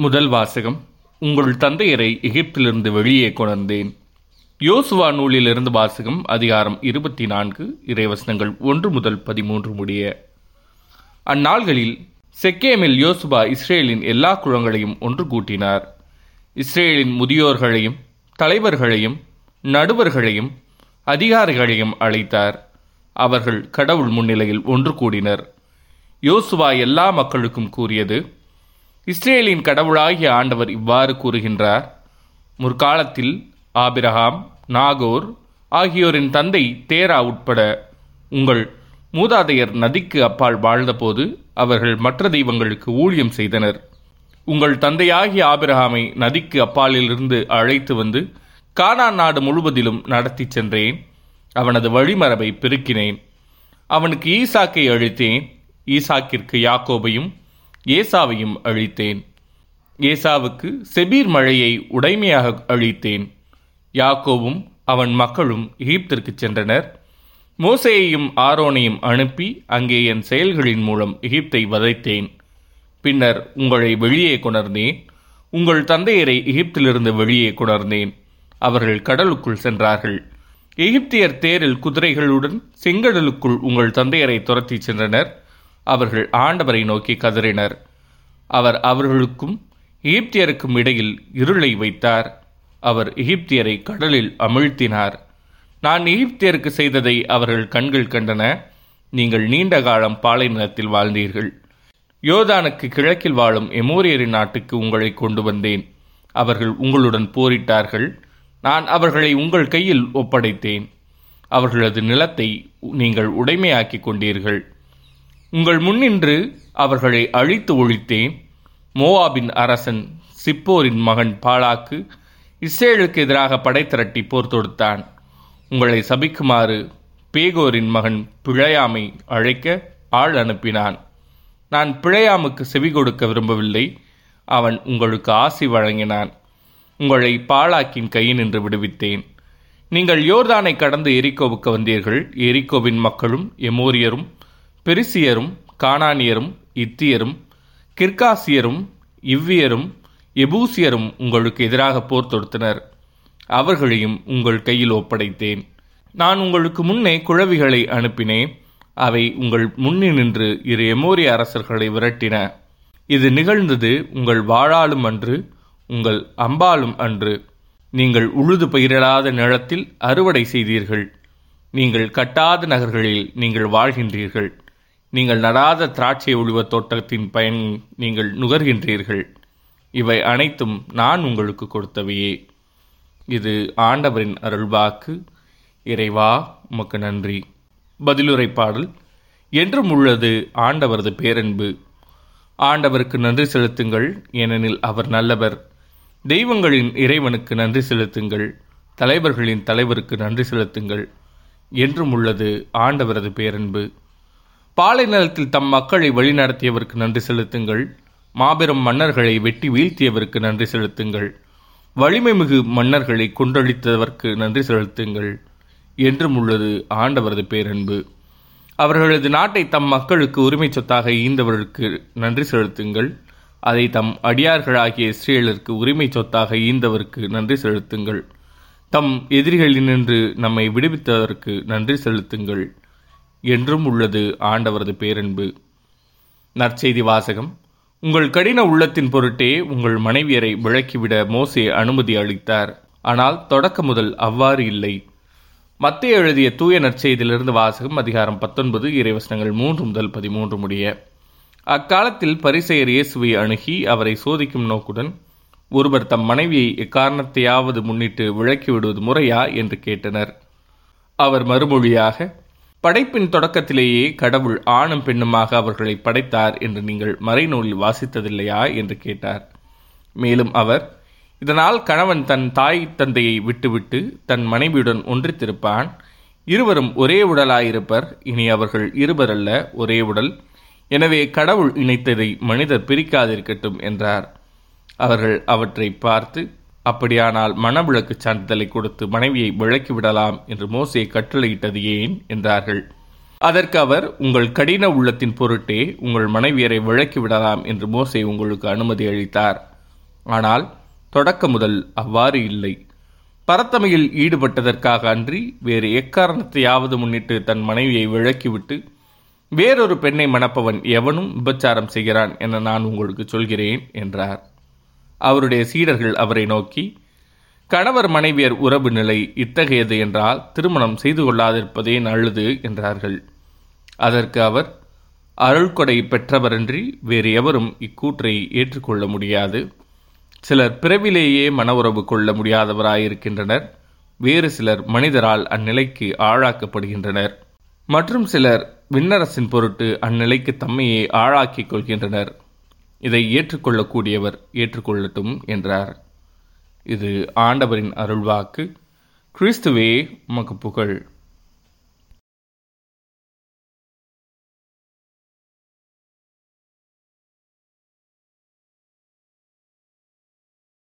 முதல் வாசகம் உங்கள் தந்தையரை எகிப்திலிருந்து வெளியே கொணர்ந்தேன். யோசுவா நூலிலிருந்து வாசகம் அதிகாரம் இருபத்தி நான்கு இறைவசனங்கள் ஒன்று முதல் பதிமூன்று முடிய. அந்நாள்களில் செக்கேமில் யோசுவா இஸ்ரேலின் எல்லா குழங்களையும் ஒன்று கூட்டினார். இஸ்ரேலின் முதியோர்களையும் தலைவர்களையும் நடுவர்களையும் அதிகாரிகளையும் அழைத்தார். அவர்கள் கடவுள் முன்னிலையில் ஒன்று கூடினர். யோசுவா எல்லா மக்களுக்கும் கூறியது இஸ்ரேலின் கடவுளாகிய ஆண்டவர் இவ்வாறு கூறுகின்றார் முற்காலத்தில் ஆபிரகாம் நாகோர் ஆகியோரின் தந்தை தேரா உட்பட உங்கள் மூதாதையர் நதிக்கு அப்பால் வாழ்ந்தபோது அவர்கள் மற்ற தெய்வங்களுக்கு ஊழியம் செய்தனர். உங்கள் தந்தையாகிய ஆபிரகாமை நதிக்கு அப்பாலிலிருந்து அழைத்து வந்து கானா நாடு முழுவதிலும் நடத்தி சென்றேன். அவனது வழிமரபை பெருக்கினேன். அவனுக்கு ஈசாக்கை அழித்தேன். ஈசாக்கிற்கு யாக்கோபையும் ஏசாவையும் அழித்தேன். ஏசாவுக்கு செபீர் மழையை உடைமையாக அழித்தேன். யாக்கோவும் அவன் மக்களும் எகிப்திற்கு சென்றனர். மோசேயையும் ஆரோனையும் அனுப்பி அங்கே என் செயல்களின் மூலம் எகிப்தை வதைத்தேன். பின்னர் உங்களை வெளியே கொணர்ந்தேன். உங்கள் தந்தையரை எகிப்திலிருந்து வெளியே கொணர்ந்தேன். அவர்கள் கடலுக்குள் சென்றார்கள். எகிப்தியர் தேரில் குதிரைகளுடன் செங்கடலுக்குள் உங்கள் தந்தையரை துரத்தி சென்றனர். அவர்கள் ஆண்டவரை நோக்கி கதறினர். அவர் அவர்களுக்கும் எகிப்தியருக்கும் இடையில் இருளை வைத்தார். அவர் எகிப்தியரை கடலில் அமிழ்த்தினார். நான் எகிப்தியருக்கு செய்ததை அவர்கள் கண்கள் கண்டன. நீங்கள் நீண்ட காலம் பாலைநிலத்தில் வாழ்ந்தீர்கள். யோதானுக்கு கிழக்கில் வாழும் எமோரியரின் நாட்டுக்கு உங்களை கொண்டு வந்தேன். அவர்கள் உங்களுடன் போரிட்டார்கள். நான் அவர்களை உங்கள் கையில் ஒப்படைத்தேன். அவர்களது நிலத்தை நீங்கள் உடைமையாக்கிக் கொண்டீர்கள். உங்கள் முன்னின்று அவர்களை அழித்து ஒழித்தேன். மோவாபின் அரசன் சிப்போரின் மகன் பாலாக்கு இஸ்ரேலுக்கு எதிராக படை திரட்டி போர் தொடுத்தான். உங்களை சபிக்குமாறு பேகோரின் மகன் பிழையாமை அழைக்க ஆள் அனுப்பினான். நான் பிழையாமுக்கு செவி கொடுக்க விரும்பவில்லை. அவன் உங்களுக்கு ஆசி வழங்கினான். உங்களை பாலாக்கின் கையினின்று விடுவித்தேன். நீங்கள் யோர்தானை கடந்து எரிக்கோவுக்கு வந்தீர்கள். எரிக்கோவின் மக்களும் எமோரியரும் பெரிசியரும் கானானியரும் இத்தியரும் கிர்காசியரும் இவ்வியரும் எபூசியரும் உங்களுக்கு எதிராக போர் தொடுத்தனர். அவர்களையும் உங்கள் கையில் ஒப்படைத்தேன். நான் உங்களுக்கு முன்னே குழவிகளை அனுப்பினேன். அவை உங்கள் முன்னே நின்று இரு எமோரிய அரசர்களை விரட்டின. இது நிகழ்ந்தது உங்கள் வாழாலும் அன்று உங்கள் அம்பாலும் அன்று. நீங்கள் உழுது பயிரிடாத நிலத்தில் அறுவடை செய்தீர்கள். நீங்கள் கட்டாத நகர்களில் நீங்கள் வாழ்கின்றீர்கள். நீங்கள் நடாத திராட்சை ஒளிவ தோட்டத்தின் பயன் நீங்கள் நுகர்கின்றீர்கள். இவை அனைத்தும் நான் உங்களுக்கு கொடுத்தவையே. இது ஆண்டவரின் அருள்வாக்கு. இறைவா உமக்கு நன்றி. பதிலுரை பாடல். என்றும் உள்ளது ஆண்டவரது பேரன்பு. ஆண்டவருக்கு நன்றி செலுத்துங்கள். ஏனெனில் அவர் நல்லவர். தெய்வங்களின் இறைவனுக்கு நன்றி செலுத்துங்கள். தலைவர்களின் தலைவருக்கு நன்றி செலுத்துங்கள். என்றும் உள்ளது ஆண்டவரது பேரன்பு. பாலை நிலத்தில் தம் மக்களை வழிநடத்தியவருக்கு நன்றி செலுத்துங்கள். மாபெரும் மன்னர்களை வெட்டி வீழ்த்தியவருக்கு நன்றி செலுத்துங்கள். வலிமை மிகு மன்னர்களை கொன்றளித்தவர்க்கு நன்றி செலுத்துங்கள். என்றும் உள்ளது ஆண்டவரது பேரன்பு. அவர்களது நாட்டை தம் மக்களுக்கு உரிமை சொத்தாக ஈந்தவர்களுக்கு நன்றி செலுத்துங்கள். அதை தம் அடியார்களாகிய இஸ்ரேலருக்கு உரிமை சொத்தாக ஈந்தவருக்கு நன்றி செலுத்துங்கள். தம் எதிரிகளினின்று நம்மை விடுவித்ததற்கு நன்றி செலுத்துங்கள். என்றும் உள்ளது ஆண்டவரது பேரன்பு. நற்செய்தி வாசகம். உங்கள் கடின உள்ளத்தின் பொருட்டே உங்கள் மனைவியரை விளக்கிவிட மோசே அனுமதி அளித்தார். ஆனால் தொடக்க முதல் அவ்வாறு இல்லை. மத்திய எழுதிய தூய நற்செய்தியிலிருந்து வாசகம் அதிகாரம் பத்தொன்பது இறைவசனங்கள் மூன்று முதல் பதிமூன்று முடிய. அக்காலத்தில் பரிசெயர் இயேசுவை அணுகி அவரை சோதிக்கும் நோக்குடன் ஒருவர் தம் மனைவியை எக்காரணத்தையாவது முன்னிட்டு விளக்கிவிடுவது முறையா? என்று கேட்டனர். அவர் மறுமொழியாக படைப்பின் தொடக்கத்திலேயே கடவுள் ஆணும் பெண்ணுமாக அவர்களை படைத்தார் என்று நீங்கள் மறைநூலில் வாசித்ததில்லையா என்று கேட்டார். மேலும் அவர் இதனால் கணவன் தன் தாய் தந்தையை விட்டுவிட்டு தன் மனைவியுடன் ஒன்றித்திருப்பான். இருவரும் ஒரே உடலாயிருப்பர். இனி அவர்கள் இருவர் அல்ல ஒரே உடல். எனவே கடவுள் இணைத்ததை மனிதர் பிரிக்காதிருக்கட்டும் என்றார். அவர்கள் அவற்றை பார்த்து அப்படியானால் மனவிளக்கு சான்றிதழை கொடுத்து மனைவியை விளக்கி விடலாம் என்று மோசே கட்டளையிட்டது ஏன்? என்றார்கள். அதற்கு அவர் உங்கள் கடின உள்ளத்தின் பொருட்டே உங்கள் மனைவியரை விளக்கி விடலாம் என்று மோசே உங்களுக்கு அனுமதி அளித்தார். ஆனால் தொடக்க முதல் அவ்வாறு இல்லை. பரத்தமையில் ஈடுபட்டதற்காக அன்றி வேறு எக்காரணத்தையாவது முன்னிட்டு தன் மனைவியை விளக்கிவிட்டு வேறொரு பெண்ணை மணப்பவன் எவனும் விபச்சாரம் செய்கிறான் என நான் உங்களுக்கு சொல்கிறேன் என்றார். அவருடைய சீடர்கள் அவரை நோக்கி கணவர் மனைவியர் உறவு நிலை இத்தகையது என்றால் திருமணம் செய்து கொள்ளாதிருப்பதே நல்லது என்றார்கள். அதற்கு அவர் அருள்கொடை பெற்றவரன்றி வேறு எவரும் இக்கூற்றை ஏற்றுக்கொள்ள முடியாது. சிலர் பிறவிலேயே மன உறவு கொள்ள முடியாதவராயிருக்கின்றனர். வேறு சிலர் மனிதரால் அந்நிலைக்கு ஆளாக்கப்படுகின்றனர். மற்றும் சிலர் விண்ணரசின் பொருட்டு அந்நிலைக்கு தம்மையே ஆளாக்கிக் கொள்கின்றனர். இதை ஏற்றுக்கொள்ளக்கூடியவர் ஏற்றுக்கொள்ளட்டும் என்றார். இது ஆண்டவரின் அருள்வாக்கு. கிறிஸ்துவே உமக்கு புகழ்.